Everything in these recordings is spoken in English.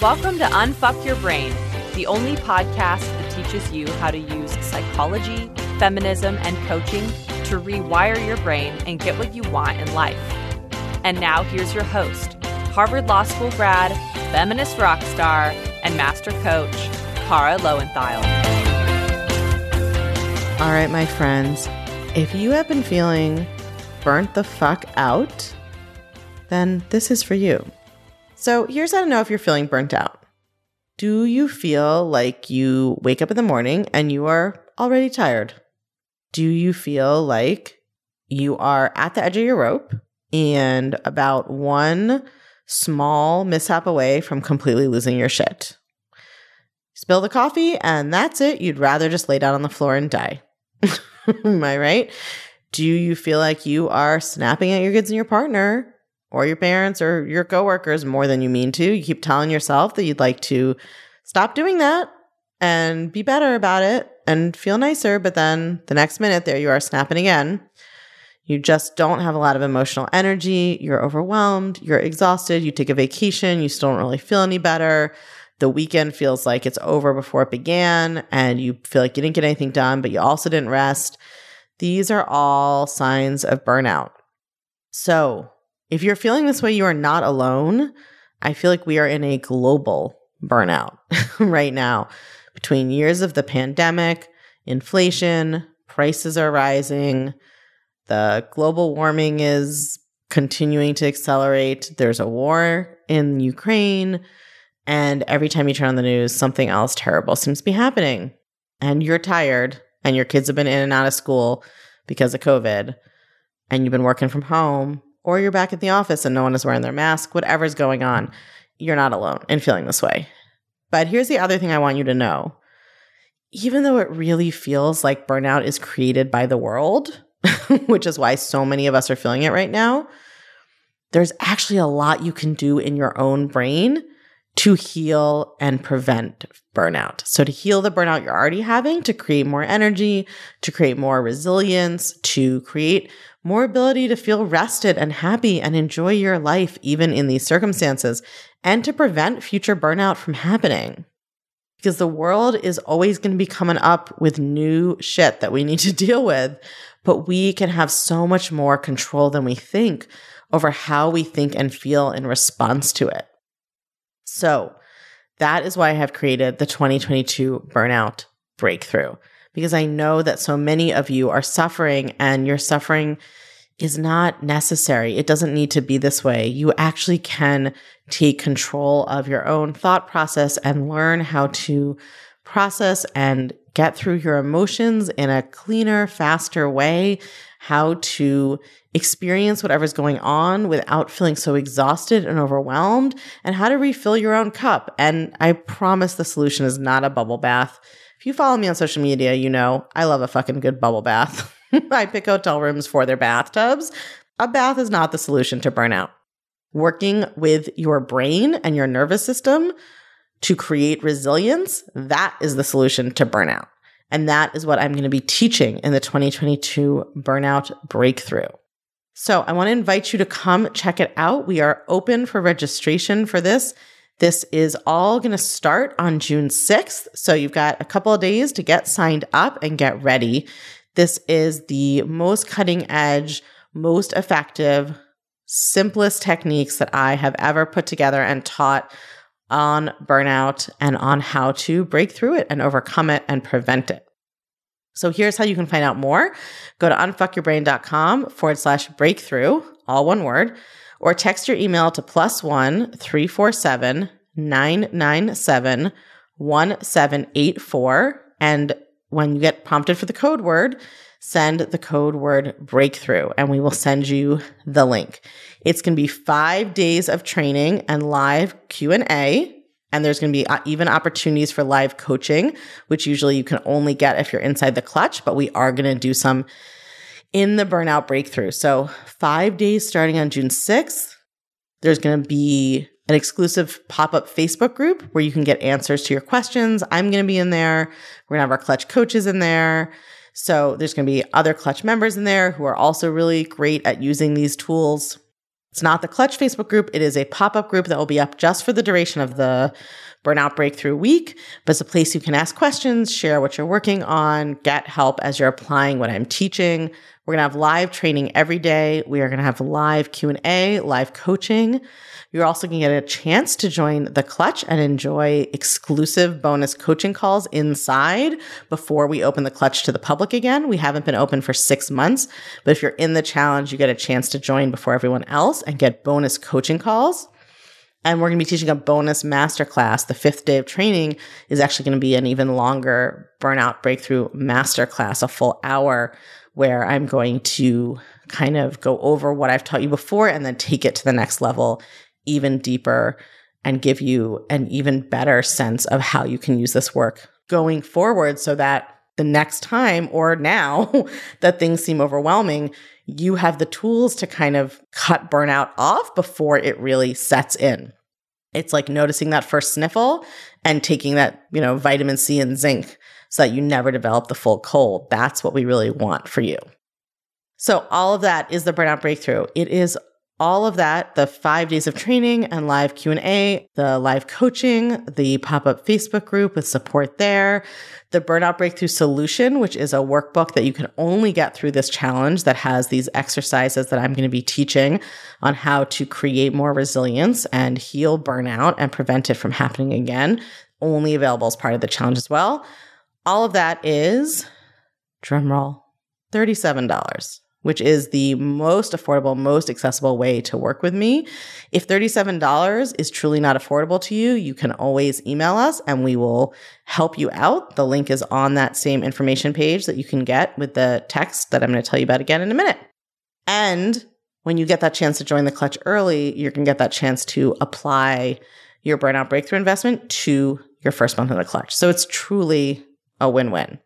Welcome to Unfuck Your Brain, the only podcast that teaches you how to use psychology, feminism, and coaching to rewire your brain and get what you want in life. And now here's your host, Harvard Law School grad, feminist rock star, and master coach, Kara Loewentheil. All right, my friends, if you have been feeling burnt the fuck out, then this is for you. So here's how to know if you're feeling burnt out. Do you feel like you wake up in the morning and you are already tired? Do you feel like you are at the edge of your rope and about one small mishap away from completely losing your shit? Spill the coffee and that's it. You'd rather just lay down on the floor and die. Am I right? Do you feel like you are snapping at your kids and your partner or your parents or your coworkers more than you mean to. You keep telling yourself that you'd like to stop doing that and be better about it and feel nicer, but then the next minute there you are snapping again. You just don't have a lot of emotional energy. You're overwhelmed. You're exhausted. You take a vacation. You still don't really feel any better. The weekend feels like it's over before it began, and you feel like you didn't get anything done, but you also didn't rest. These are all signs of burnout. So, if you're feeling this way, you are not alone. I feel like we are in a global burnout right now between years of the pandemic, inflation, prices are rising, the global warming is continuing to accelerate. There's a war in Ukraine. And every time you turn on the news, something else terrible seems to be happening. And you're tired, and your kids have been in and out of school because of COVID, and you've been working from home, or you're back at the office and no one is wearing their mask, whatever's going on, you're not alone in feeling this way. But here's the other thing I want you to know. Even though it really feels like burnout is created by the world, which is why so many of us are feeling it right now, there's actually a lot you can do in your own brain to heal and prevent burnout. So, to heal the burnout you're already having, to create more energy, to create more resilience, to create more ability to feel rested and happy and enjoy your life even in these circumstances, and to prevent future burnout from happening. Because the world is always going to be coming up with new shit that we need to deal with, but we can have so much more control than we think over how we think and feel in response to it. So, that is why I have created the 2022 Burnout Breakthrough because I know that so many of you are suffering and your suffering is not necessary. It doesn't need to be this way. You actually can take control of your own thought process and learn how to process and get through your emotions in a cleaner, faster way, how to experience whatever's going on without feeling so exhausted and overwhelmed, and how to refill your own cup. And I promise the solution is not a bubble bath. If you follow me on social media, you know I love a fucking good bubble bath. I pick hotel rooms for their bathtubs. A bath is not the solution to burnout. Working with your brain and your nervous system to create resilience, that is the solution to burnout. And that is what I'm going to be teaching in the 2022 Burnout Breakthrough. So I want to invite you to come check it out. We are open for registration for this. This is all going to start on June 6th. So you've got a couple of days to get signed up and get ready. This is the most cutting edge, most effective, simplest techniques that I have ever put together and taught on burnout and on how to break through it and overcome it and prevent it. So here's how you can find out more. Go to unfuckyourbrain.com forward slash breakthrough, all one word or text your email to plus one 347 997 1784. And when you get prompted for the code word, send the code word breakthrough and we will send you the link. It's going to be five days of training and live Q&A. And there's going to be uh, even opportunities for live coaching, which usually you can only get if you're inside the clutch, but we are going to do some in the burnout breakthrough. So, five days starting on June 6th, there's going to be an exclusive pop up Facebook group where you can get answers to your questions. I'm going to be in there. We're going to have our clutch coaches in there. So, there's going to be other clutch members in there who are also really great at using these tools. It's not the Clutch Facebook group. It is a pop up group that will be up just for the duration of the Burnout Breakthrough Week, but it's a place you can ask questions, share what you're working on, get help as you're applying what I'm teaching. We're going to have live training every day. We are going to have live Q&A, live coaching. You're also going to get a chance to join the clutch and enjoy exclusive bonus coaching calls inside before we open the clutch to the public again. We haven't been open for six months, but if you're in the challenge, you get a chance to join before everyone else and get bonus coaching calls. And we're going to be teaching a bonus masterclass. The fifth day of training is actually going to be an even longer burnout breakthrough masterclass, a full hour where I'm going to kind of go over what I've taught you before and then take it to the next level even deeper and give you an even better sense of how you can use this work going forward so that the next time or now that things seem overwhelming, you have the tools to kind of cut burnout off before it really sets in. It's like noticing that first sniffle and taking that, you know, vitamin C and zinc so that you never develop the full cold. That's what we really want for you. So all of that is the burnout breakthrough. It is all of that the five days of training and live q&a the live coaching the pop-up facebook group with support there the burnout breakthrough solution which is a workbook that you can only get through this challenge that has these exercises that i'm going to be teaching on how to create more resilience and heal burnout and prevent it from happening again only available as part of the challenge as well all of that is drumroll $37 which is the most affordable, most accessible way to work with me. If $37 is truly not affordable to you, you can always email us and we will help you out. The link is on that same information page that you can get with the text that I'm going to tell you about again in a minute. And when you get that chance to join the clutch early, you're going to get that chance to apply your burnout breakthrough investment to your first month in the clutch. So it's truly a win win.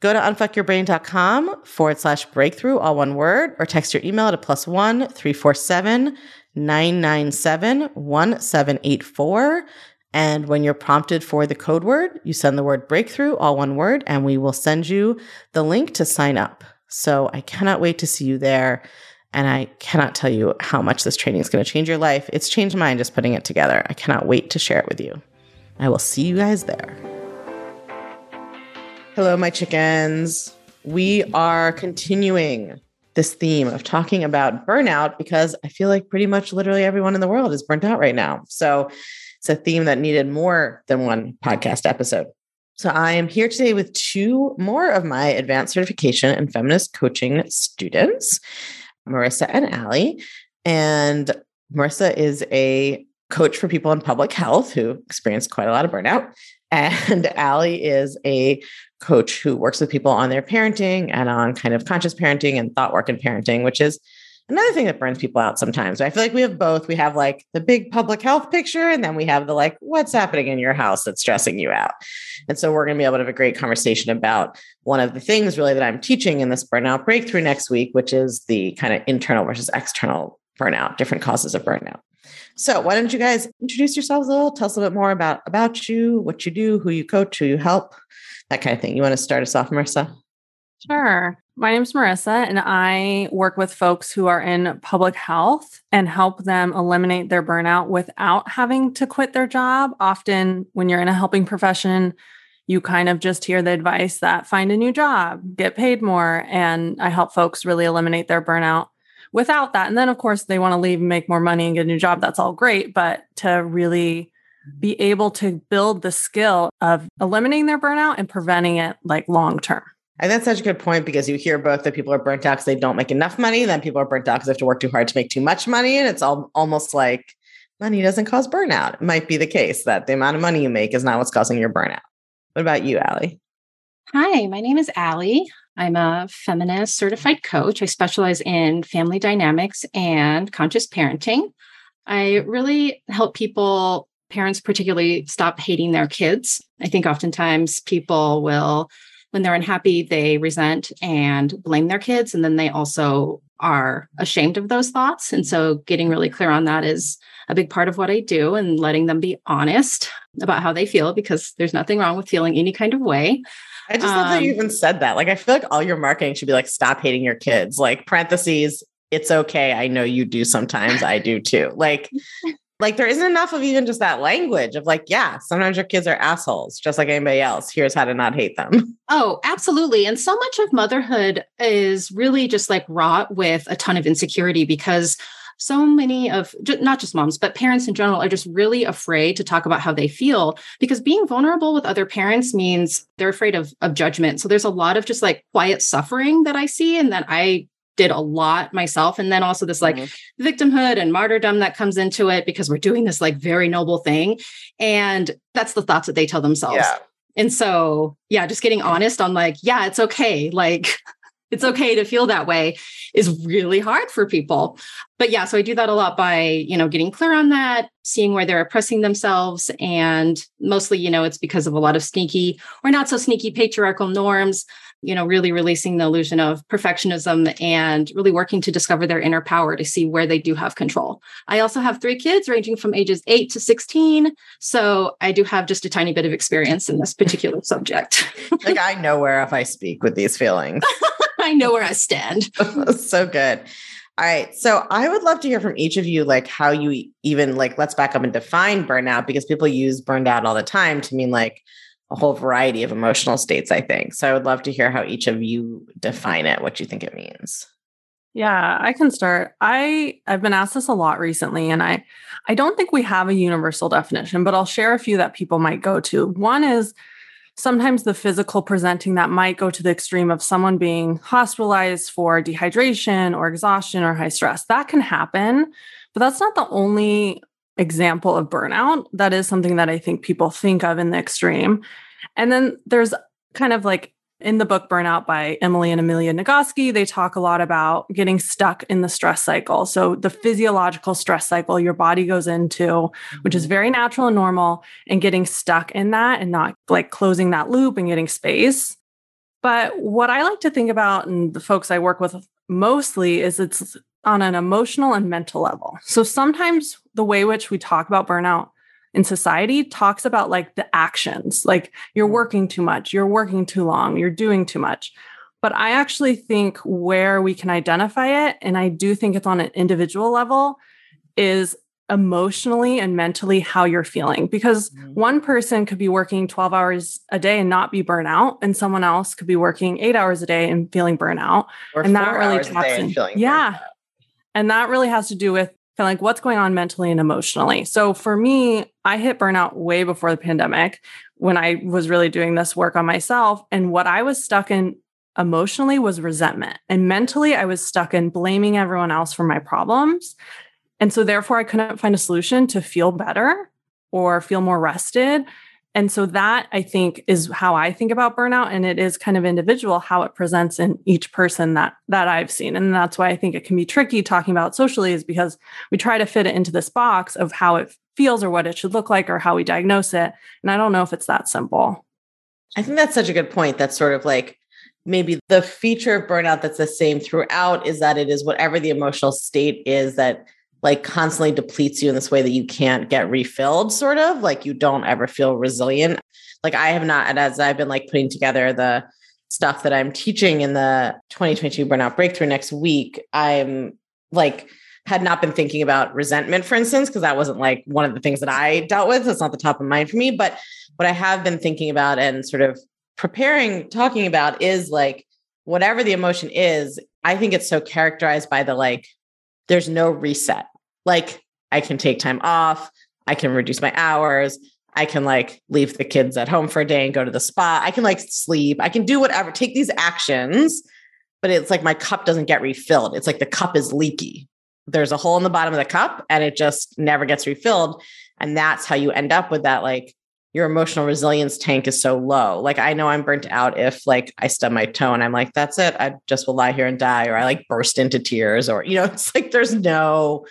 Go to unfuckyourbrain.com forward slash breakthrough, all one word, or text your email to plus one 347 997 1784. And when you're prompted for the code word, you send the word breakthrough, all one word, and we will send you the link to sign up. So I cannot wait to see you there. And I cannot tell you how much this training is going to change your life. It's changed mine just putting it together. I cannot wait to share it with you. I will see you guys there. Hello, my chickens. We are continuing this theme of talking about burnout because I feel like pretty much literally everyone in the world is burnt out right now. So it's a theme that needed more than one podcast episode. So I am here today with two more of my advanced certification and feminist coaching students, Marissa and Allie. And Marissa is a coach for people in public health who experience quite a lot of burnout. And Allie is a coach who works with people on their parenting and on kind of conscious parenting and thought work and parenting, which is another thing that burns people out sometimes. I feel like we have both. We have like the big public health picture, and then we have the like, what's happening in your house that's stressing you out. And so we're going to be able to have a great conversation about one of the things really that I'm teaching in this burnout breakthrough next week, which is the kind of internal versus external burnout, different causes of burnout. So why don't you guys introduce yourselves a little, tell us a little bit more about about you, what you do, who you coach, who you help, that kind of thing. You want to start us off, Marissa? Sure. My name is Marissa, and I work with folks who are in public health and help them eliminate their burnout without having to quit their job. Often, when you're in a helping profession, you kind of just hear the advice that find a new job, get paid more. And I help folks really eliminate their burnout without that. And then, of course, they want to leave and make more money and get a new job. That's all great. But to really be able to build the skill of eliminating their burnout and preventing it like long term. And that's such a good point because you hear both that people are burnt out because they don't make enough money, then people are burnt out because they have to work too hard to make too much money. And it's all almost like money doesn't cause burnout. It might be the case that the amount of money you make is not what's causing your burnout. What about you, Allie? Hi, my name is Allie. I'm a feminist certified coach. I specialize in family dynamics and conscious parenting. I really help people parents particularly stop hating their kids. I think oftentimes people will, when they're unhappy, they resent and blame their kids. And then they also are ashamed of those thoughts. And so getting really clear on that is a big part of what I do and letting them be honest about how they feel because there's nothing wrong with feeling any kind of way. I just love um, that you um, even said that. Like, I feel like all your marketing should be like, stop hating your kids, like parentheses, it's okay. I know you do sometimes. I do too. Like, like there isn't enough of even just that language of like, yeah, sometimes your kids are assholes, just like anybody else. Here's how to not hate them. Oh, absolutely. And so much of motherhood is really just like wrought with a ton of insecurity because so many of not just moms, but parents in general are just really afraid to talk about how they feel because being vulnerable with other parents means they're afraid of, of judgment. So there's a lot of just like quiet suffering that I see and that I did a lot myself. And then also this like mm-hmm. victimhood and martyrdom that comes into it because we're doing this like very noble thing. And that's the thoughts that they tell themselves. Yeah. And so, yeah, just getting honest on like, yeah, it's okay. Like, it's okay to feel that way is really hard for people. But yeah, so I do that a lot by, you know, getting clear on that, seeing where they're oppressing themselves. And mostly, you know, it's because of a lot of sneaky or not so sneaky patriarchal norms, you know, really releasing the illusion of perfectionism and really working to discover their inner power to see where they do have control. I also have three kids ranging from ages eight to 16. So I do have just a tiny bit of experience in this particular subject. like I know where if I speak with these feelings. I know where I stand. so good. All right. So I would love to hear from each of you, like how you even like, let's back up and define burnout because people use burned out all the time to mean like a whole variety of emotional states, I think. So I would love to hear how each of you define it, what you think it means. Yeah, I can start. I I've been asked this a lot recently and I I don't think we have a universal definition, but I'll share a few that people might go to. One is sometimes the physical presenting that might go to the extreme of someone being hospitalized for dehydration or exhaustion or high stress. That can happen, but that's not the only example of burnout. That is something that I think people think of in the extreme. And then there's kind of like in the book Burnout by Emily and Amelia Nagoski, they talk a lot about getting stuck in the stress cycle. So, the physiological stress cycle your body goes into, which is mm-hmm. very natural and normal, and getting stuck in that and not like closing that loop and getting space. But what I like to think about, and the folks I work with mostly, is it's on an emotional and mental level. So, sometimes the way which we talk about burnout in society talks about like the actions, like you're mm. working too much, you're working too long, you're doing too much. But I actually think where we can identify it, and I do think it's on an individual level, is emotionally and mentally how you're feeling. Because mm-hmm. one person could be working 12 hours a day and not be burnout, and someone else could be working eight hours a day and feeling burnout. Or and that really taps in. Yeah. And that really has to do with kind of like what's going on mentally and emotionally. So for me, I hit burnout way before the pandemic when I was really doing this work on myself. And what I was stuck in emotionally was resentment. And mentally, I was stuck in blaming everyone else for my problems. And so therefore, I couldn't find a solution to feel better or feel more rested and so that I think is how I think about burnout and it is kind of individual how it presents in each person that that I've seen. And that's why I think it can be tricky talking about socially is because we try to fit it into this box of how it feels or what it should look like or how we diagnose it. And I don't know if it's that simple. I think that's such a good point. That's sort of like maybe the feature of burnout that's the same throughout is that it is whatever the emotional state is that like constantly depletes you in this way that you can't get refilled, sort of like you don't ever feel resilient. Like I have not, as I've been like putting together the stuff that I'm teaching in the 2022 Burnout Breakthrough next week, I'm like, had not been thinking about resentment, for instance, because that wasn't like one of the things that I dealt with. It's not the top of mind for me. But what I have been thinking about and sort of preparing, talking about is like whatever the emotion is, I think it's so characterized by the like there's no reset. Like I can take time off, I can reduce my hours, I can like leave the kids at home for a day and go to the spa. I can like sleep. I can do whatever, take these actions, but it's like my cup doesn't get refilled. It's like the cup is leaky. There's a hole in the bottom of the cup and it just never gets refilled. And that's how you end up with that like your emotional resilience tank is so low. Like I know I'm burnt out if like I stub my toe and I'm like, that's it. I just will lie here and die. Or I like burst into tears or, you know, it's like there's no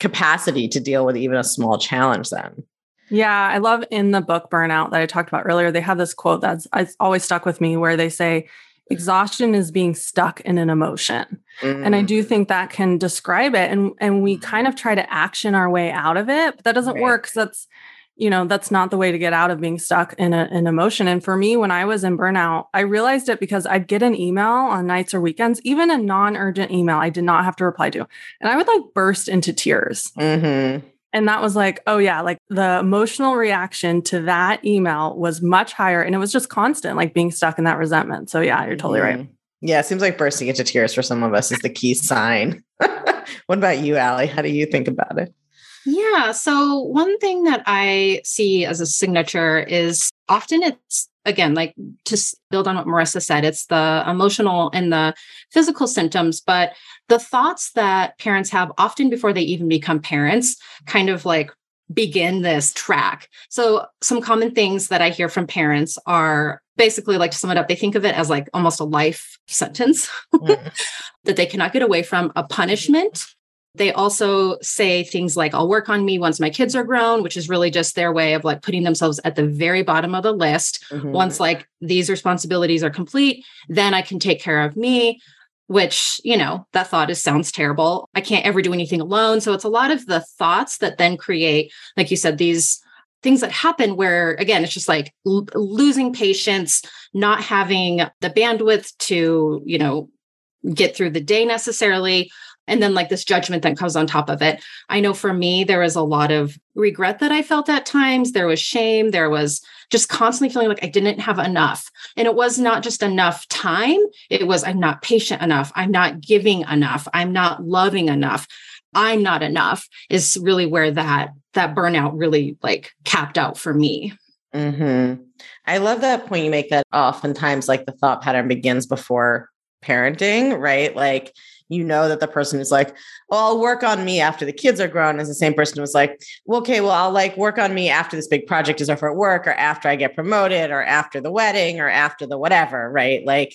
capacity to deal with even a small challenge then. Yeah, I love in the book Burnout that I talked about earlier, they have this quote that's it's always stuck with me where they say, exhaustion is being stuck in an emotion. Mm. And I do mm. think that can describe it. And and we kind of try to action our way out of it, but that doesn't right. work because that's you know that's not the way to get out of being stuck in a, an emotion and for me when i was in burnout i realized it because i'd get an email on nights or weekends even a non-urgent email i did not have to reply to and i would like burst into tears Mm-hmm. and that was like oh yeah like the emotional reaction to that email was much higher and it was just constant like being stuck in that resentment so yeah you're totally right Mhm. Yeah, it seems like bursting into tears for some of us is the key sign. what about you, Allie? How do you think about it? Yeah. So, one thing that I see as a signature is often it's, again, like to build on what Marissa said, it's the emotional and the physical symptoms, but the thoughts that parents have often before they even become parents kind of like begin this track. So, some common things that I hear from parents are basically like to sum it up, they think of it as like almost a life sentence Mm. that they cannot get away from, a punishment. They also say things like, I'll work on me once my kids are grown, which is really just their way of like putting themselves at the very bottom of the list. Mhm. Once like these responsibilities are complete, then I can take care of me, which, you know, that thought is sounds terrible. I can't ever do anything alone. So it's a lot of the thoughts that then create, like you said, these things that happen where again it's just like l- losing patience not having the bandwidth to you know get through the day necessarily and then like this judgment that comes on top of it. I know for me there was a lot of regret that i felt at times. There was shame. There was just constantly feeling like i didn't have enough. And it was not just enough time. It was i'm not patient enough. I'm not giving enough. I'm not loving enough. I'm not enough is really where that that burnout really like capped out for me. Hmm I love that point you make that oftentimes like the thought pattern begins before parenting, right? Like you know that the person who's like, "Oh, I'll work on me after the kids are grown," is the same person who's like, well, "Okay, well, I'll like work on me after this big project is over at work, or after I get promoted, or after the wedding, or after the whatever," right? Like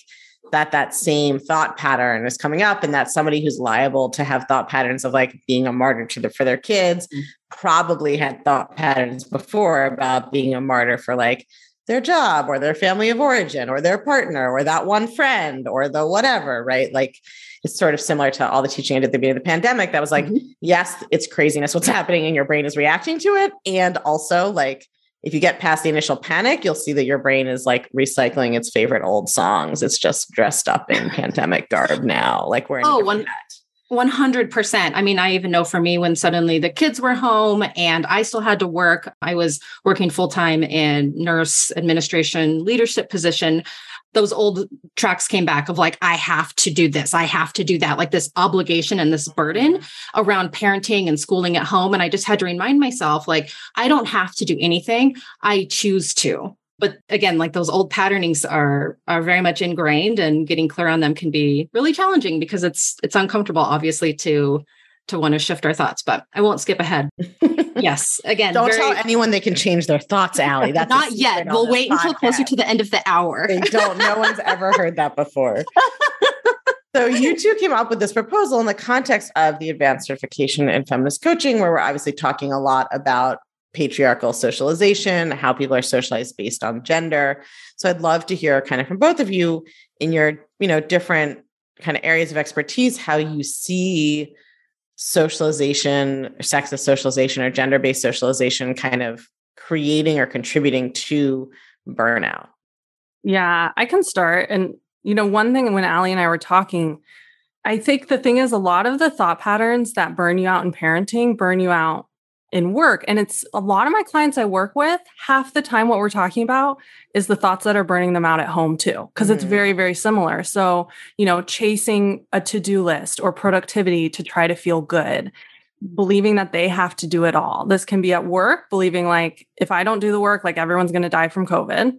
that that same thought pattern is coming up, and that somebody who's liable to have thought patterns of like being a martyr to the for their kids Mm. probably had thought patterns before about being a martyr for like their job or their family of origin or their partner or that one friend or the whatever, right? Like it's sort of similar to all the teaching I did at the beginning of the pandemic that was like, Mhm. yes, it's craziness what's happening and your brain is reacting to it. And also like if you get past the initial panic, you'll see that your brain is like recycling its favorite old songs. It's just dressed up in pandemic garb now. Like we're in Oh, one- hat. 100%. I mean, I even know for me when suddenly the kids were home and I still had to work, I was working full time in nurse administration leadership position. Those old tracks came back of like, I have to do this, I have to do that, like this obligation and this burden mm-hmm. around parenting and schooling at home. And I just had to remind myself, like, I don't have to do anything, I choose to. But again, like those old patternings are are very much ingrained and getting clear on them can be really challenging because it's it's uncomfortable, obviously, to to want to shift our thoughts. But I won't skip ahead. Yes. Again, Don't very- tell anyone they can change their thoughts, Allie. That's not yet. We'll wait until closer to the end of the hour. They don't. No one's ever heard that before. So you two came up with this proposal in the context of the advanced certification in feminist coaching, where we're obviously talking a lot about patriarchal socialization, how people are socialized based on gender. So I'd love to hear kind of from both of you in your, you know, different kind of areas of expertise, how you see socialization, sexist socialization or gender-based socialization kind of creating or contributing to burnout. Yeah, I can start. And, you know, one thing when Allie and I were talking, I think the thing is a lot of the thought patterns that burn you out in parenting burn you out in work. And it's a lot of my clients I work with, half the time, what we're talking about is the thoughts that are burning them out at home too, because it's Mhm. very, very similar. So, you know, chasing a to do list or productivity to try to feel good, believing that they have to do it all. This can be at work, believing like, if I don't do the work, like everyone's going to die from COVID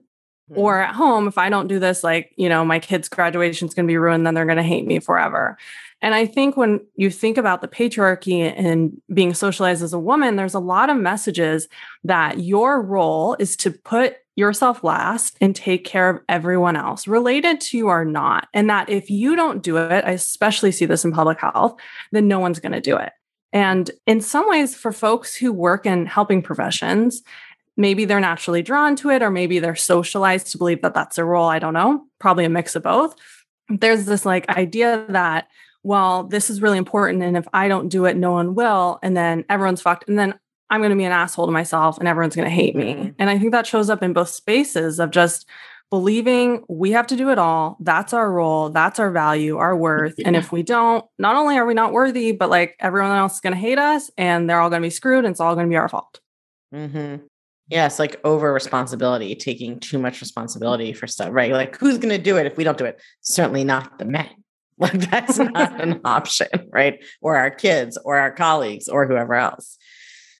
or at home if i don't do this like you know my kids graduation is going to be ruined then they're going to hate me forever and i think when you think about the patriarchy and being socialized as a woman there's a lot of messages that your role is to put yourself last and take care of everyone else related to you or not. And that if you don't do it i especially see this in public health then no one's going to do it. And in some ways for folks who work in helping professions maybe they're naturally drawn to it or maybe they're socialized to believe that that's their role i don't know probably a mix of both. There's this like idea that well this is really important and if i don't do it no one will and then everyone's fucked and then I'm going to be an asshole to myself and everyone's going to hate me. Mhm. And I think that shows up in both spaces of just believing we have to do it all. That's our role. That's our value, our worth. And if we don't, not only are we not worthy, but like everyone else is going to hate us and they're all going to be screwed and it's all going to be our fault. Mm-hmm. Yes, like over responsibility, taking too much responsibility for stuff, right? Like, who's going to do it if we don't do it? Certainly not the men. Like, that's not an option, right? Or our kids, or our colleagues, or whoever else.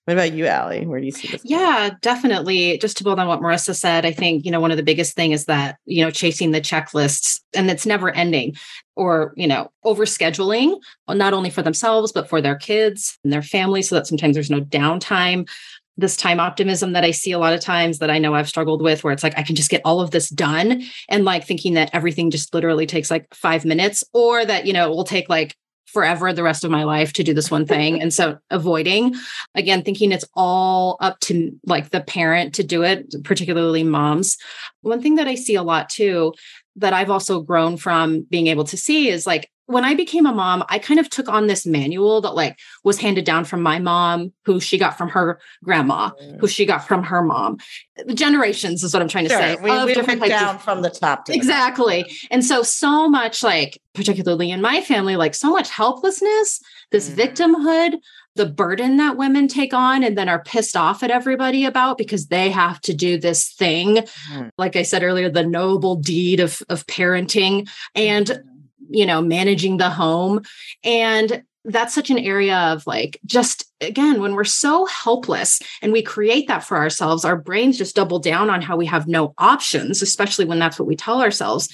What about you, Allie? Where do you see this? going? Yeah, definitely. Just to build on what Marissa said, I think, you know, one of the biggest thing is that, you know, chasing the checklists and it's never ending or, you know, over scheduling, not only for themselves, but for their kids and their family. so that sometimes there's no downtime. This time optimism that I see a lot of times that I know I've struggled with, where it's like, I can just get all of this done and like thinking that everything just literally takes like five minutes or that, you know, it will take like forever the rest of my life to do this one thing. And so avoiding, again, thinking it's all up to like the parent to do it, particularly moms. One thing that I see a lot too, that I've also grown from being able to see is like, when I became a mom, I kind of took on this manual that like was handed down from my mom, who she got from her grandma, who she got from her mom. Generations is what I'm trying to Sure, say. we, of we different went types of- down from the top to Exactly. And so, so much like, particularly in my family, like so much helplessness, this Mhm. victimhood, the burden that women take on and then are pissed off at everybody about because they have to do this thing. Mhm. Like I said earlier, the noble deed of, of parenting and, you know, managing the home. And that's such an area of like, just again, when we're so helpless and we create that for ourselves, our brains just double down on how we have no options, especially when that's what we tell ourselves.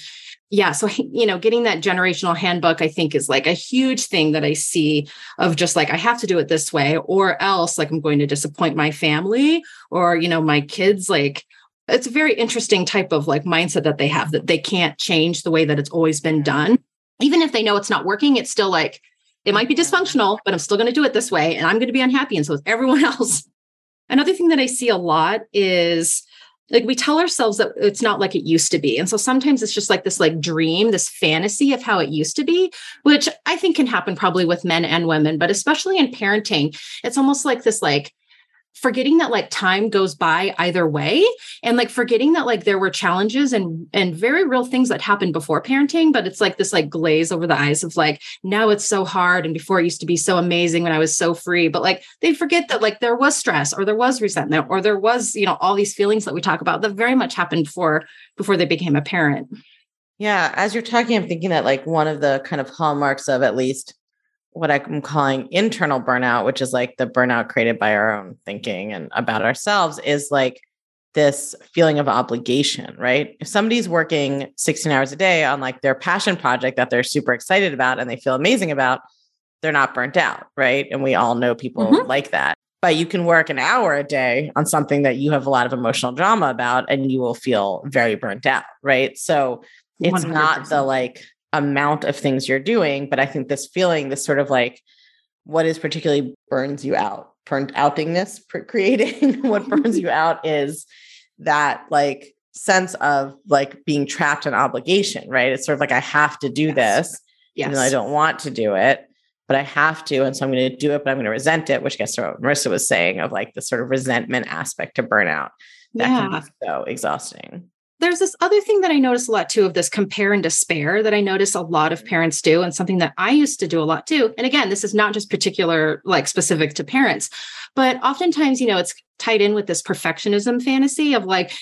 Yeah. So, you know, getting that generational handbook, I think, is like a huge thing that I see of just like, I have to do it this way, or else like I'm going to disappoint my family or, you know, my kids. Like, it's a very interesting type of like mindset that they have that they can't change the way that it's always been done. Even if they know it's not working, it's still like, it might be dysfunctional, but I'm still going to do it this way and I'm going to be unhappy. And so is everyone else. Another thing that I see a lot is like we tell ourselves that it's not like it used to be. And so sometimes it's just like this like dream, this fantasy of how it used to be, which I think can happen probably with men and women, but especially in parenting, it's almost like this like forgetting that like time goes by either way and like forgetting that like there were challenges and and very real things that happened before parenting but it's like this like glaze over the eyes of like now it's so hard and before it used to be so amazing when i was so free but like they forget that like there was stress or there was resentment or there was you know all these feelings that we talk about that very much happened before before they became a parent Yeah, as you're talking, I'm thinking that like one of the kind of hallmarks of at least what I'm calling internal burnout, which is like the burnout created by our own thinking and about ourselves, is like this feeling of obligation, right? If somebody's working 16 hours a day on like their passion project that they're super excited about and they feel amazing about, they're not burnt out, right? And we all know people Mhm. like that. But you can work an hour a day on something that you have a lot of emotional drama about and you will feel very burnt out, right? So it's not the like amount of things you're doing, but I think this feeling, this sort of like what is particularly burns you out, burnt outingness creating what burns you out is that like sense of like being trapped in obligation, right? It's sort of like I have to do Yes. this, yes even though I don't want to do it, but I have to. And so I'm going to do it, but I'm going to resent it, which gets to what Marissa was saying of like the sort of resentment aspect to burnout. That yeah can be so exhausting. There's this other thing that I notice a lot too of this compare and despair that I notice a lot of mm-hmm. parents do, and something that I used to do a lot too. And again, this is not just particular, like specific to parents, but oftentimes, you know, it's tied in with this perfectionism fantasy of like,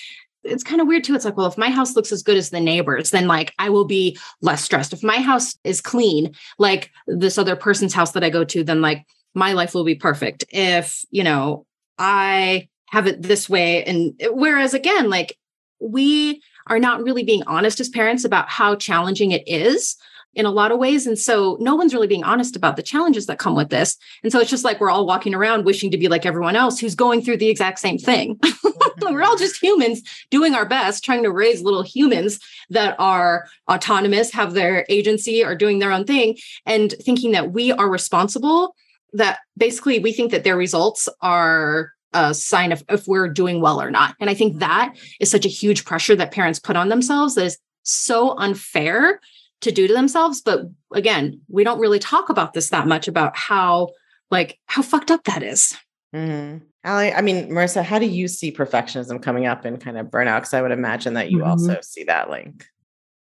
it's kind of weird too. It's like, well, if my house looks as good as the neighbors, then like I will be less stressed. If my house is clean, like this other person's house that I go to, then like my life will be perfect. If, you know, I have it this way. And whereas again, like we are not really being honest as parents about how challenging it is in a lot of ways. And so no one's really being honest about the challenges that come with this. And so it's just like we're all walking around wishing to be like everyone else who's going through the exact same thing. we're all just humans doing our best, trying to raise little humans that are autonomous, have their agency, are doing their own thing, and thinking that we are responsible. That basically we think that their results are a sign of if we're doing well or not. And I think that is such a huge pressure that parents put on themselves that is so unfair to do to themselves. But again, we don't really talk about this that much about how like how fucked up that is. Mhm. Allie, I mean, Marissa, how do you see perfectionism coming up in kind of burnout? Because I would imagine that you mm-hmm. also see that link.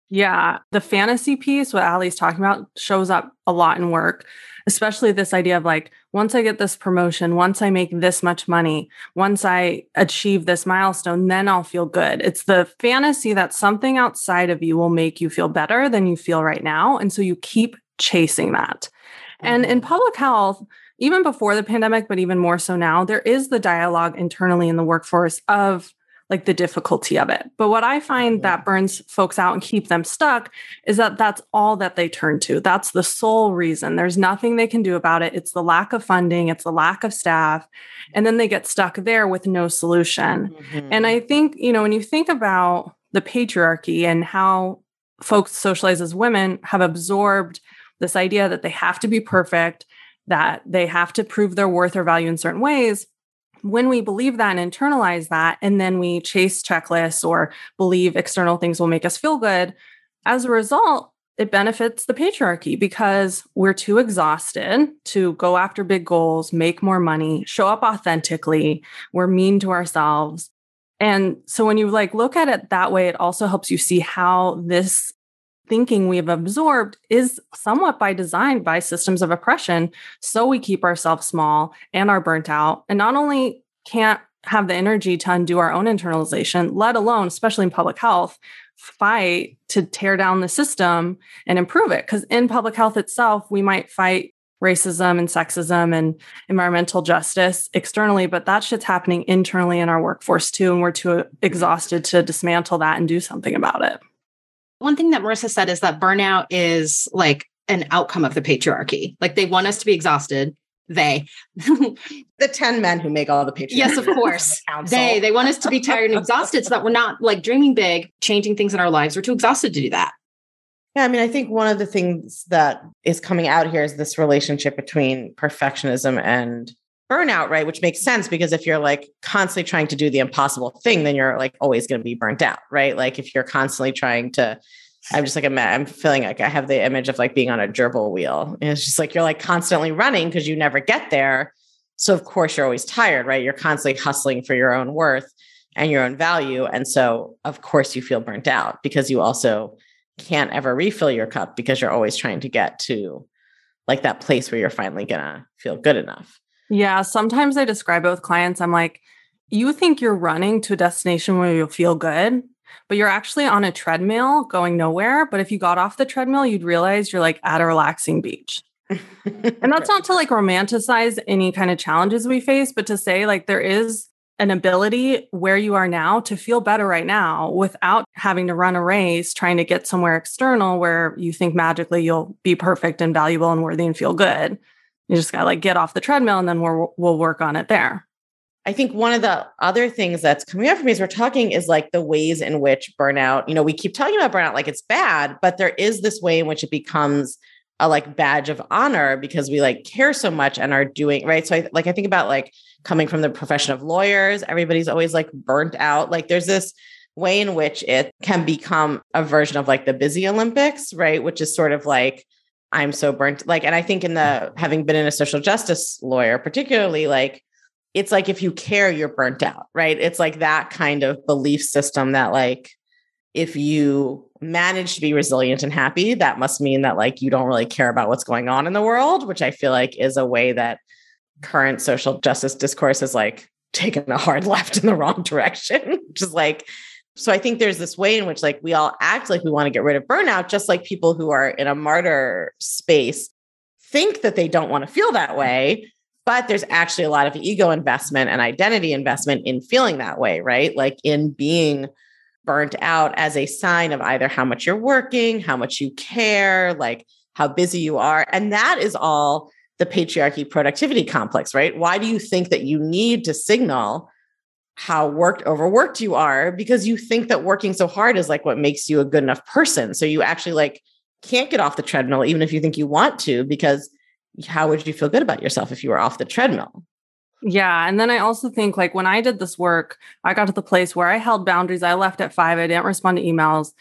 Yeah, the fantasy piece, what Allie's talking about, shows up a lot in work, especially this idea of like, once I get this promotion, once I make this much money, once I achieve this milestone, then I'll feel good. It's the fantasy that something outside of you will make you feel better than you feel right now. And so you keep chasing that. And in mm-hmm. public health, even before the pandemic, but even more so now, there is the dialogue internally in the workforce of like the difficulty of it. But what I find that burns folks out and keep them stuck is that that's all that they turn to. That's the sole reason. There's nothing they can do about it. It's the lack of funding, it's the lack of staff. And then they get stuck there with no solution. Mm-hmm. And I think, you know, when you think about the patriarchy and how folks socialized as women have absorbed this idea that they have to be perfect, that they have to prove their worth or value in certain ways when we believe that and internalize that, and then we chase checklists or believe external things will make us feel good, as a result, it benefits the patriarchy because we're too exhausted to go after big goals, make more money, show up authentically. We're mean to ourselves. And so when you like look at it that way, it also helps you see how this thinking we've absorbed is somewhat by design by systems of oppression. So we keep ourselves small and are burnt out. And not only can't have the energy to undo our own internalization, let alone, especially in public health, fight to tear down the system and improve it. Because in public health itself, we might fight racism and sexism and environmental justice externally, but that shit's happening internally in our workforce too. And we're too exhausted to dismantle that and do something about it. One thing that Marissa said is that burnout is like an outcome of the patriarchy. Like they want us to be exhausted. They, the 10 men who make all the patriarchy. Yes, of course. they, they want us to be tired and exhausted so that we're not like dreaming big, changing things in our lives. We're too exhausted to do that. Yeah, I mean, I think one of the things that is coming out here is this relationship between perfectionism and burnout, right? Which makes sense because if you're like constantly trying to do the impossible thing, then you're like always going to be burnt out, right? Like if you're constantly trying to, I'm just like, I'm, I'm feeling like I have the image of like being on a gerbil wheel. And it's just like you're like constantly running because you never get there. So of course you're always tired, right? You're constantly hustling for your own worth and your own value. And so of course you feel burnt out because you also can't ever refill your cup because you're always trying to get to like that place where you're finally gonna feel good enough. Yeah. Sometimes I describe it with clients. I'm like, you think you're running to a destination where you'll feel good, but you're actually on a treadmill going nowhere. But if you got off the treadmill, you'd realize you're like at a relaxing beach. and that's not to like romanticize any kind of challenges we face, but to say like there is an ability where you are now to feel better right now without having to run a race trying to get somewhere external where you think magically you'll be perfect and valuable and worthy and feel good. You just got to like get off the treadmill and then we'll, we'll work on it there. I think one of the other things that's coming up for me as we're talking is like the ways in which burnout, you know, we keep talking about burnout like it's bad, but there is this way in which it becomes a like badge of honor because we like care so much and are doing right. So I like I think about like coming from the profession of lawyers, everybody's always like burnt out. Like there's this way in which it can become a version of like the busy Olympics, right? Which is sort of like I'm so burnt. Like, and I think in the having been in a social justice lawyer, particularly, like it's like if you care, you're burnt out, right? It's like that kind of belief system that like if you manage to be resilient and happy, that must mean that like you don't really care about what's going on in the world, which I feel like is a way that current social justice discourse is like taken a hard left in the wrong direction, which is like so I think there's this way in which like we all act like we want to get rid of burnout, just like people who are in a martyr space think that they don't want to feel that way. But there's actually a lot of ego investment and identity investment in feeling that way, right? Like in being burnt out as a sign of either how much you're working, how much you care, like how busy you are. And that is all the patriarchy productivity complex, right? Why do you think that you need to signal how worked overworked you are because you think that working so hard is like what makes you a good enough person. So you actually like can't get off the treadmill even if you think you want to because how would you feel good about yourself if you were off the treadmill? Yeah. And then I also think like when I did this work, I got to the place where I held boundaries. I left at five. I didn't respond to emails.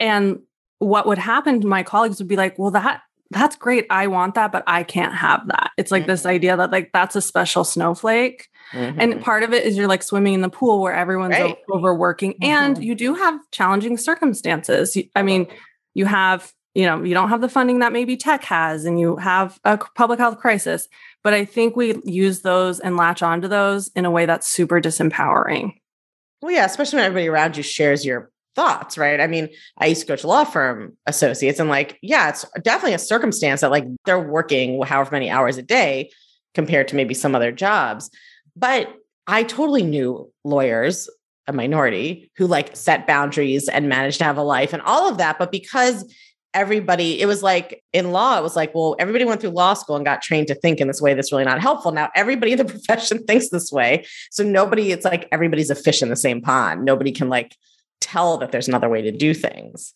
And what would happen to my colleagues would be like, well, that that's great. I want that, but I can't have that. It's like mm-hmm. this idea that like that's a special snowflake. Mm-hmm. And part of it is you're like swimming in the pool where everyone's right. overworking mm-hmm. and you do have challenging circumstances. I mean, you have, you know, you don't have the funding that maybe tech has and you have a public health crisis. But I think we use those and latch onto those in a way that's super disempowering. Well, yeah, especially when everybody around you shares your thoughts, right? I mean, I used to coach law firm associates and like, yeah, it's definitely a circumstance that like they're working however many hours a day compared to maybe some other jobs. But I totally knew lawyers, a minority, who like set boundaries and managed to have a life and all of that. But because everybody, it was like in law, it was like, well, everybody went through law school and got trained to think in this way that's really not helpful. Now everybody in the profession thinks this way. So nobody, it's like everybody's a fish in the same pond. Nobody can like tell that there's another way to do things.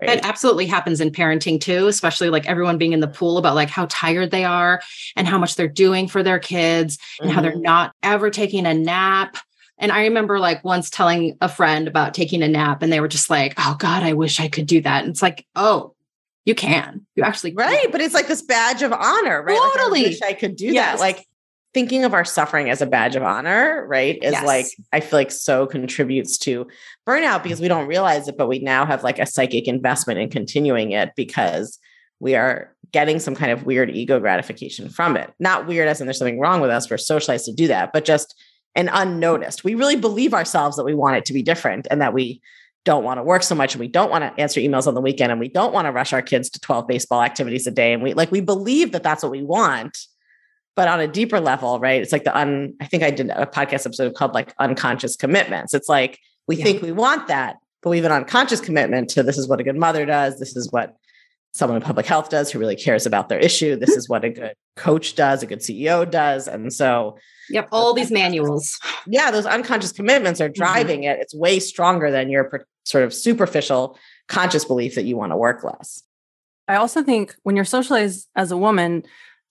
Right? That absolutely happens in parenting too, especially like everyone being in the pool about like how tired they are and how much they're doing for their kids and mm-hmm. how they're mm-hmm. not ever taking a nap. And I remember like once telling a friend about taking a nap and they were just like, oh God, I wish I could do that. And it's like, oh, you can. You actually right, but it's like this badge of honor, right? Totally. Like, I wish I could do yes. that. Like thinking of our suffering as a badge of honor, right, is yes. like, I feel like so contributes to burnout because we don't realize it, but we now have like a psychic investment in continuing it because we are getting some kind of weird ego gratification from it. Not weird as in there's something wrong with us, we're socialized to do that, but just an unnoticed. We really believe ourselves that we want it to be different and that we don't want to work so much and we don't want to answer emails on the weekend and we don't want to rush our kids to 12 baseball activities a day and we like we believe that that's what we want but on a deeper level, right? It's like the un, I think I did a podcast episode called like unconscious commitments. It's like we yeah. think we want that, but we have an unconscious commitment to this is what a good mother does. This is what someone in public health does who really cares about their issue. This is what a good coach does, a good CEO does. And so, yep, all these manuals. Yeah, those unconscious commitments are mm-hmm. driving mm-hmm. it. It's way stronger than your sort of superficial conscious belief that you want to work less. I also think when you're socialized as a woman,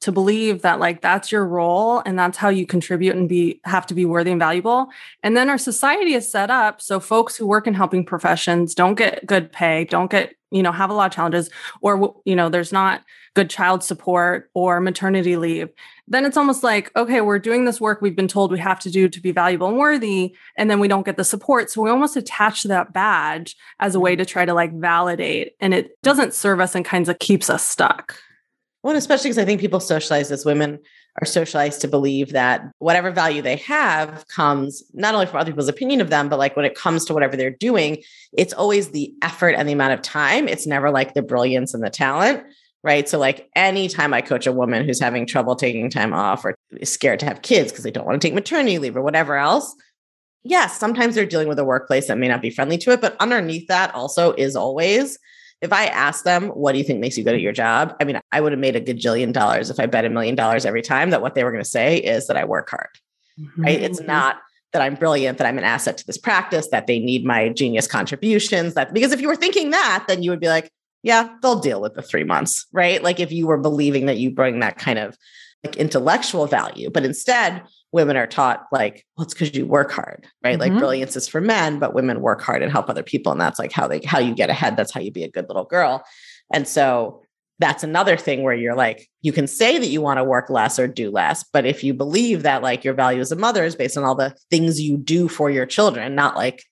to believe that like that's your role and that's how you contribute and be have to be worthy and valuable. And then our society is set up so folks who work in helping professions don't get good pay don't get you know have a lot of challenges or you know there's not good child support or maternity leave then it's almost like okay we're doing this work we've been told we have to do to be valuable and worthy and then we don't get the support. So we almost attach that badge as a way mm-hmm. to try to like validate and it doesn't serve us and kinds of keeps us stuck well, especially because I think people socialize as women are socialized to believe that whatever value they have comes not only from other people's opinion of them, but like when it comes to whatever they're doing, it's always the effort and the amount of time. It's never like the brilliance and the talent. Right. So, like anytime I coach a woman who's having trouble taking time off or is scared to have kids because they don't want to take maternity leave or whatever else, yes, sometimes they're dealing with a workplace that may not be friendly to it. But underneath that also is always if I asked them, what do you think makes you good at your job? I mean, I would have made a gajillion dollars if I bet a million dollars every time that what they were going to say is that I work hard, mm-hmm. right? It's not that I'm brilliant, that I'm an asset to this practice, that they need my genius contributions. That because if you were thinking that, then you would be like, yeah, they'll deal with the three months, right? Like if you were believing that you bring that kind of like intellectual value, but instead women are taught like, well, it's because you work hard, right? Mm-hmm. Like brilliance is for men, but women work hard and help other people. And that's like how they how you get ahead. That's how you be a good little girl. And so that's another thing where you're like, you can say that you want to work less or do less, but if you believe that like your value as a mother is based on all the things you do for your children, not like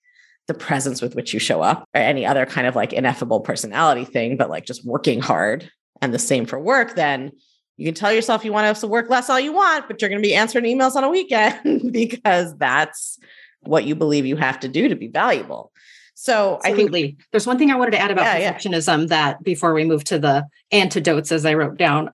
the presence with which you show up or any other kind of like ineffable personality thing, but like just working hard and the same for work, then you can tell yourself you want to work less all you want, but you're going to be answering emails on a weekend because that's what you believe you have to do to be valuable. So Absolutely. I think there's one thing I wanted to add about yeah, perfectionism yeah. that before we move to the antidotes as I wrote down.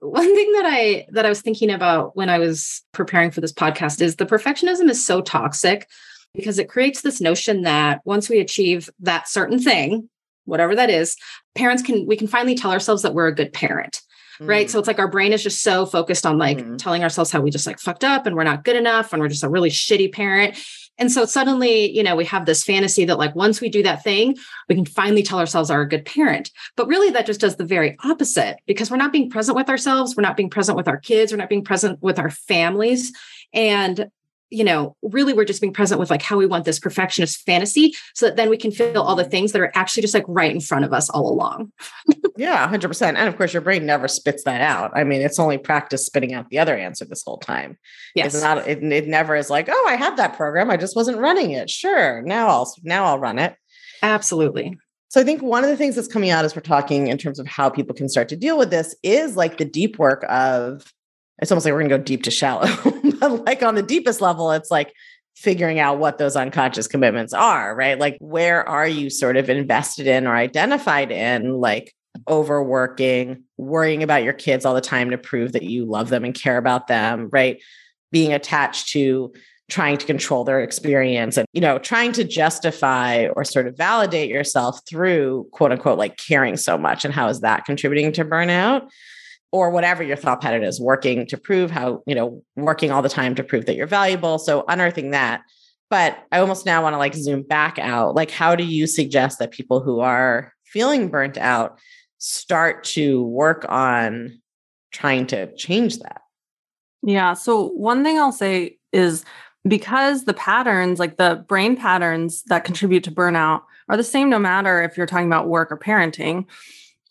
One thing that I that I was thinking about when I was preparing for this podcast is the perfectionism is so toxic because it creates this notion that once we achieve that certain thing, whatever that is, parents can we can finally tell ourselves that we're a good parent mm. right? So it's like our brain is just so focused on like mm. telling ourselves how we just like fucked up and we're not good enough and we're just a really shitty parent. And so suddenly, you know, we have this fantasy that like once we do that thing, we can finally tell ourselves are a good parent. But really that just does the very opposite because we're not being present with ourselves, we're not being present with our kids, we're not being present with our families. And you know, really we're just being present with like how we want this perfectionist fantasy so that then we can feel all the mm-hmm. things that are actually just like right in front of us all along. yeah, 100%. And of course, your brain never spits that out. I mean, it's only practice spitting out the other answer this whole time. Yes. It's not, it, it never is like, oh, I had that program. I just wasn't running it. Sure. Now I'll, now I'll run it. Absolutely. So I think one of the things that's coming out as we're talking in terms of how people can start to deal with this is like the deep work of it's almost like we're going to go deep to shallow. but like on the deepest level, it's like figuring out what those unconscious commitments are, right? Like where are you sort of invested in or identified in like overworking, worrying about your kids all the time to prove that you love them and care about them, right? Being attached to trying to control their experience and you know trying to justify or sort of validate yourself through quote unquote like caring so much and how is that contributing to burnout or whatever your thought pattern is working to prove how you know working all the time to prove that you're valuable so unearthing that. But i almost now want to like zoom back out like how do you suggest that people who are feeling burnt out start to work on trying to change that? Yeah so one thing i'll say is because the patterns like the brain patterns that contribute to burnout are the same no matter if you're talking about work or parenting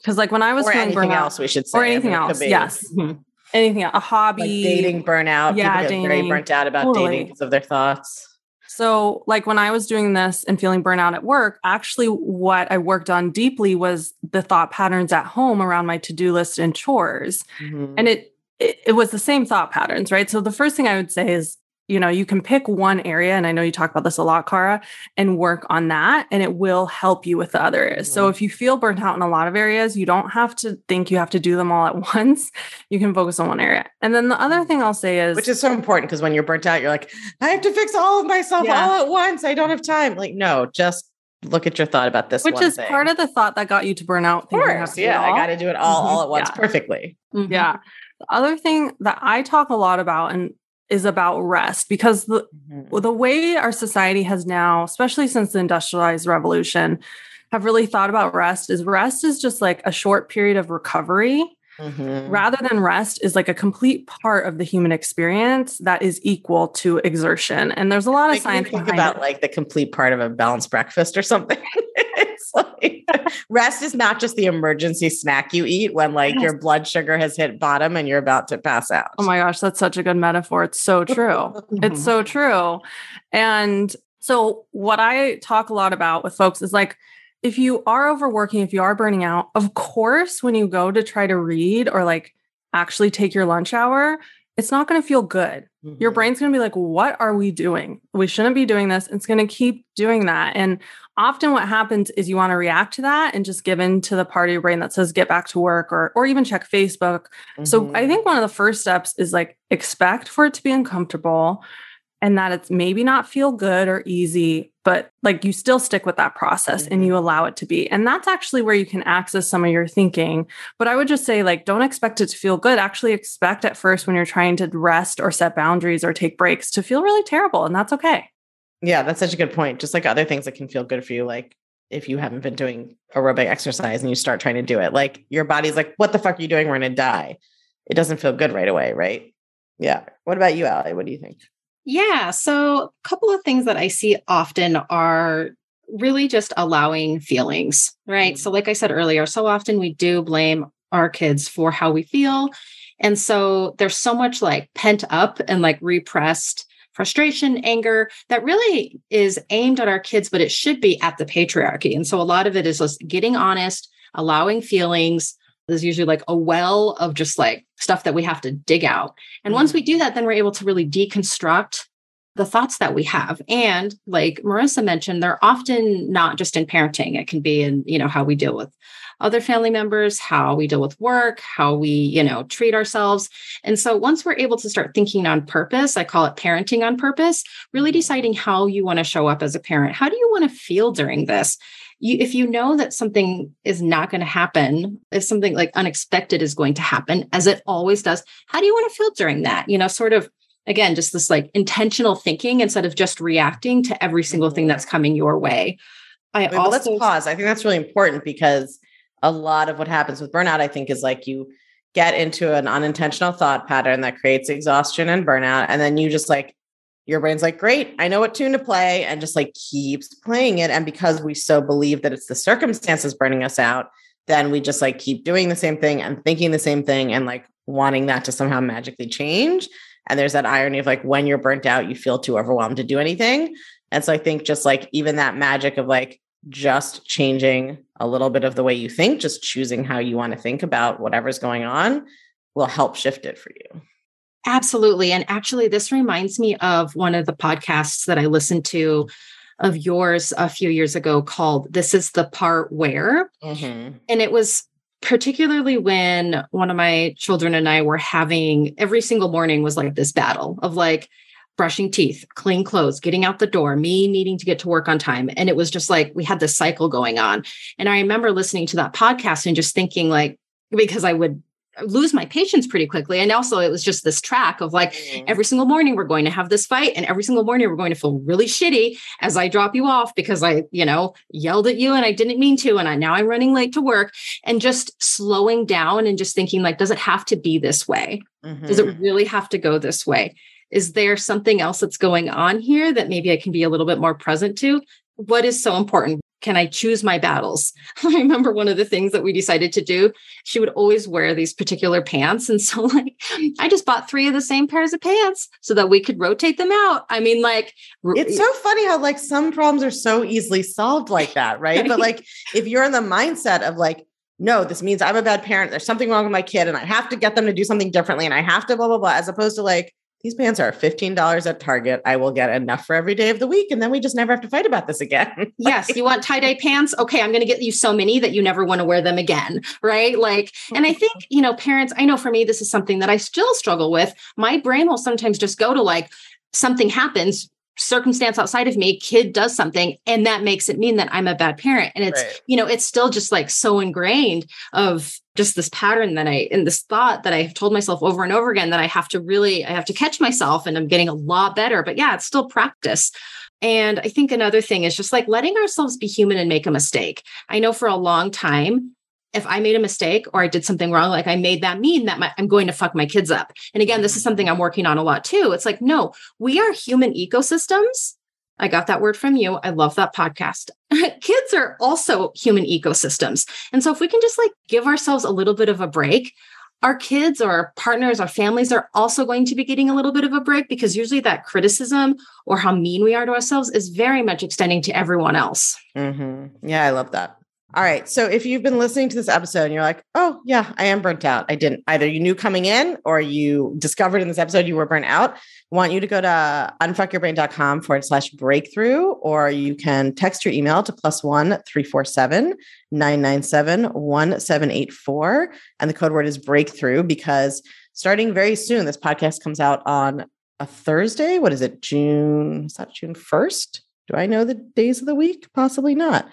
because like when I was or feeling anything burnout, else, we should say, or anything else, yes, mm-hmm. anything else, a hobby, like dating burnout. Yeah, people dating, very burnt out about totally. dating because of their thoughts. So, like when I was doing this and feeling burnout at work, actually, what I worked on deeply was the thought patterns at home around my to do list and chores, mm-hmm. and it, it it was the same thought patterns, right? So the first thing I would say is you know, you can pick one area, and I know you talk about this a lot, Kara, and work on that, and it will help you with the other areas. Mm-hmm. So if you feel burnt out in a lot of areas, you don't have to think you have to do them all at once. You can focus on one area. And then the other mm-hmm. thing I'll say is, which is so important because when you're burnt out, you're like, I have to fix all of myself yeah. all at once. I don't have time. Like, no, just look at your thought about this which is thing. part of the thought that got you to burn out of course yeah i got to do it all mm-hmm. all at once yeah. perfectly mm-hmm. yeah the other thing that i talk a lot about and is about rest because the mm-hmm. the way our society has now, especially since the industrialized revolution, have really thought about rest is rest is just like a short period of recovery Mm-hmm. rather than rest is like a complete part of the human experience that is equal to exertion. And there's a lot of science think about it. like the complete part of a balanced breakfast or something. it's like rest is not just the emergency snack you eat when like yes. your blood sugar has hit bottom and you're about to pass out. Oh my gosh, that's such a good metaphor. It's so true. it's so true. And so what I talk a lot about with folks is like if you are overworking, if you are burning out, of course, when you go to try to read or like actually take your lunch hour, it's not going to feel good. Mm-hmm. Your brain's going to be like, what are we doing? We shouldn't be doing this. It's going to keep doing that. And often what happens is you want to react to that and just give in to the part of your brain that says get back to work or or even check Facebook. Mm-hmm. So I mm-hmm. think one of the first steps is like expect for it to be uncomfortable and that it's maybe not feel good or easy, but like you still stick with that process and you mm-hmm. allow it to be. And that's actually where you can access some of your thinking. But I would just say, like, don't expect it to feel good. Actually, expect at first when you're trying to rest or set boundaries or take breaks to feel really terrible. And that's okay. Yeah, that's such a good point. Just like other things that can feel good for you, like if you haven't been doing aerobic exercise and you start trying to do it, like your body's like, what the fuck are you doing? We're going to die. It doesn't feel good right away, right? Yeah. What about you, Ali? What do you think? Yeah. So, a couple of things that I see often are really just allowing feelings, right? Mm-hmm. So, like I said earlier, so often we do blame our kids for how we feel. And so there's so much like pent up and like repressed frustration, anger that really is aimed at our kids, but it should be at the patriarchy. And so a lot of it is just getting honest, allowing feelings, there's usually like a well of just like stuff that we have to dig out. And mm-hmm. once we do that, then we're able to really deconstruct the thoughts that we have. And like Marissa mentioned, they're often not just in parenting. It can be in, you know, how we deal with other family members, how we deal with work, how we, you know, treat ourselves. And so once we're able to start thinking on purpose, I call it parenting on purpose, really mm-hmm. deciding how you want to show up as a parent. How do you want to feel during this? You if you know that something is not going to happen if something like unexpected is going to happen as it always does how do you want to feel during that? You know sort of again just this like intentional thinking instead of just reacting to every single thing that's coming your way. I Wait, also let's pause. I think that's really important because a lot of what happens with burnout i think is like you get into an unintentional thought pattern that creates exhaustion and burnout and then you just like your brain's like, great, I know what tune to play, and just like keeps playing it. And because we so believe that it's the circumstances burning us out, then we just like keep doing the same thing and thinking the same thing and like wanting that to somehow magically change. And there's that irony of like when you're burnt out, you feel too overwhelmed to do anything. And so I think just like even that magic of like just changing a little bit of the way you think, just choosing how you want to think about whatever's going on will help shift it for you. Absolutely. And actually, this reminds me of one of the podcasts that I listened to of yours a few years ago called This is the Part Where. Mm-hmm. And it was particularly when one of my children and I were having every single morning was like this battle of like, brushing teeth, clean clothes, getting out the door, me needing to get to work on time. And it was just like we had this cycle going on. And I remember listening to that podcast and just thinking, like, because I would lose my patience pretty quickly. And also, it was just this track of like mm-hmm. every single morning we're going to have this fight, and every single morning we're going to feel really shitty as I drop you off because I, you know, yelled at you and I didn't mean to, and I now I'm running late to work. And just slowing down and just thinking, like, does it have to be this way? Mm-hmm. Does it mm-hmm. really have to go this way? Is there something else that's going on here that maybe I can be a little bit more present to? What is so important? Can I choose my battles? I remember one of the things that we decided to do. She would always wear these particular pants. And so, like, I just bought three of the same pairs of pants so that we could rotate them out. I mean, like, it's so funny how, like, some problems are so easily solved like that, right? but, like, if you're in the mindset of, like, no, this means I'm a bad parent. There's something wrong with my kid, and I have to get them to do something differently, and I have to blah, blah, blah, as opposed to like, these pants are $15 at Target. I will get enough for every day of the week. And then we just never have to fight about this again. yes. You want tie dye pants? Okay. I'm going to get you so many that you never want to wear them again. Right. Like, oh and I think, you know, parents, I know for me, this is something that I still struggle with. My brain will sometimes just go to like, something happens circumstance outside of me kid does something and that makes it mean that i'm a bad parent. And it's right. you know it's still just like so ingrained of just this pattern that i and this thought that i've told myself over and over again that i have to really i have to catch myself and i'm getting a lot better. But yeah it's still practice. And i think another thing is just like letting ourselves be human and make a mistake. I know for a long time if I made a mistake or I did something wrong, like I made that mean that my, I'm going to fuck my kids up. And again, this is something I'm working on a lot too. It's like, no, we are human ecosystems. I got that word from you. I love that podcast. kids are also human ecosystems. And so if we can just like give ourselves a little bit of a break, our kids or our partners, our families are also going to be getting a little bit of a break because usually that criticism or how mean we are to ourselves is very much extending to everyone else. Mm-hmm. Yeah, I love that. All right. So if you've been listening to this episode and you're like, oh, yeah, I am burnt out. I didn't either you knew coming in or you discovered in this episode you were burnt out. I want you to go to unfuckyourbrain.com forward slash breakthrough, or you can text your email to plus one 347 997 1784. And the code word is breakthrough because starting very soon, this podcast comes out on a Thursday. What is it? June, is that June 1st? Do I know the days of the week? Possibly not.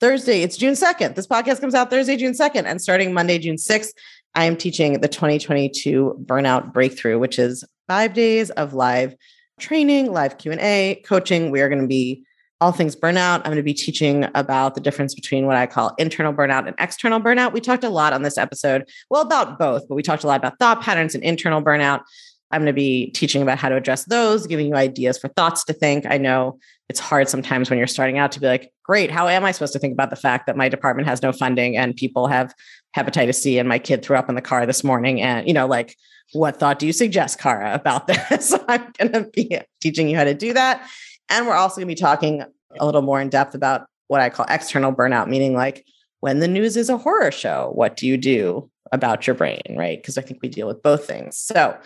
Thursday, it's June 2nd. This podcast comes out Thursday, June 2nd. And starting Monday, June 6th, I am teaching the 2022 Burnout Breakthrough, which is five days of live training, live Q&A, coaching. We are going to be all things burnout. I'm going to be teaching about the difference between what I call internal burnout and external burnout. We talked a lot on this episode, well, about both, but we talked a lot about thought patterns and internal burnout. I'm going to be teaching about how to address those, giving you ideas for thoughts to think. I know it's hard sometimes when you're starting out to be like, great, how am I supposed to think about the fact that my department has no funding and people have hepatitis C and my kid threw up in the car this morning? And, you know, like, what thought do you suggest, Kara, about this? I'm going to be teaching you how to do that. And we're also going to be talking a little more in depth about what I call external burnout, meaning like when the news is a horror show, what do you do about your brain, right? Because I think we deal with both things. So,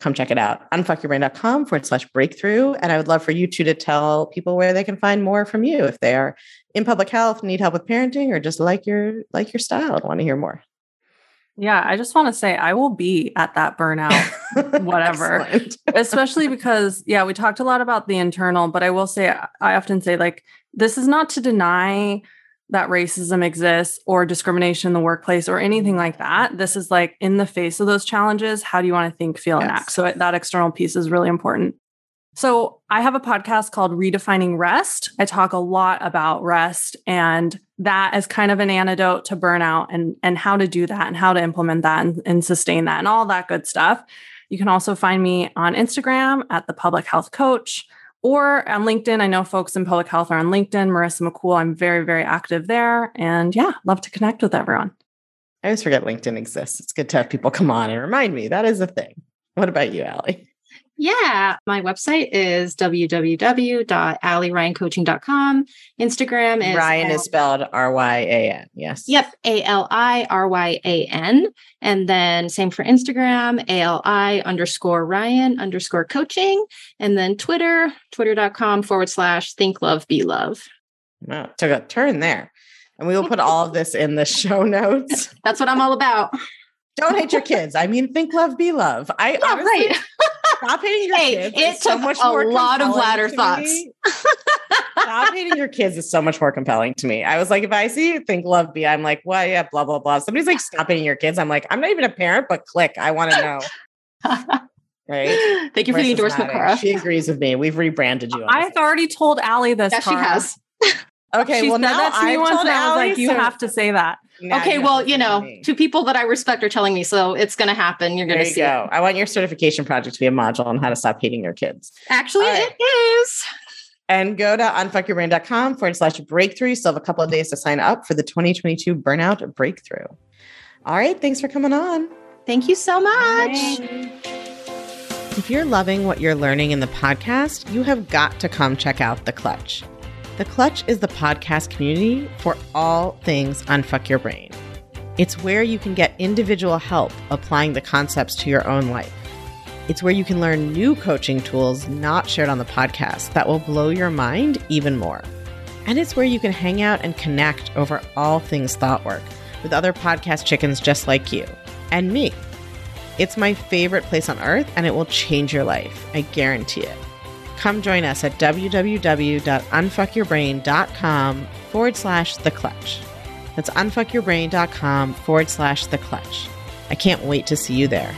come check it out. Unfuckyourbrain.com forward slash breakthrough. And I would love for you two to tell people where they can find more from you if they are in public health, need help with parenting, or just like your like your style and want to hear more. Yeah, I just want to say I will be at that burnout, whatever. Especially because, yeah, we talked a lot about the internal, but I will say, I often say, like, this is not to deny that racism exists or discrimination in the workplace or anything like that. This is like in the face of those challenges, how do you want to think, feel, yes. and act? So that external piece is really important. So I have a podcast called Redefining Rest. I talk a lot about rest and that is kind of an antidote to burnout and, and how to do that and how to implement that and, and sustain that and all that good stuff. You can also find me on Instagram at the public health coach or on LinkedIn. I know folks in public health are on LinkedIn. Marissa McCool, I'm very, very active there. And yeah, love to connect with everyone. I always forget LinkedIn exists. It's good to have people come on and remind me that is a thing. What about you, Ali? Yeah, my website is www.aliryancoaching.com. Instagram is Ryan is spelled R Y A N. Yes. Yep, A L I R Y A N. And then same for Instagram, A L I underscore Ryan underscore coaching. And then Twitter, twitter.com forward slash think love be love. Wow, took a turn there. And we will put all of this in the show notes. That's what I'm all about. Don't hate your kids. I mean, think love, be love. I Yeah, honestly, right. stop hating your Hey, kids. it is so took much a more lot of compelling ladder thoughts. stop hating your kids is so much more compelling to me. I was like, if I see you think love, be, I'm like, well, yeah, blah blah blah. Somebody's like, stop hating your kids. I'm like, I'm not even a parent, but click. I want to know. Right? Thank you for the endorsement, nodding. Kara. She agrees with me. We've rebranded you. on I've this. already told Ali this. Yeah, she has. Okay, she well said now that to me I've once, told and I was like, Ali, "You so have to say that." Now okay, have well, you know, two people that I respect are telling me, so it's going to happen. You're going to you see. go. It. I want your certification project to be a module on how to stop hating your kids. Actually, All right. it is. And go to unfuckyourbrain.com forward slash breakthrough. You still have a couple of days to sign up for the 2022 Burnout Breakthrough. All right. Thanks for coming on. Thank you so much. If you're loving what you're learning in the podcast, you have got to come check out The Clutch. The Clutch is the podcast community for all things Unfuck Your Brain. It's where you can get individual help applying the concepts to your own life. It's where you can learn new coaching tools not shared on the podcast that will blow your mind even more. And it's where you can hang out and connect over all things thought work with other podcast chickens just like you and me. It's my favorite place on earth and it will change your life. I guarantee it. Come join us at www.unfuckyourbrain.com forward slash the clutch. That's unfuckyourbrain.com forward slash the clutch. I can't wait to see you there.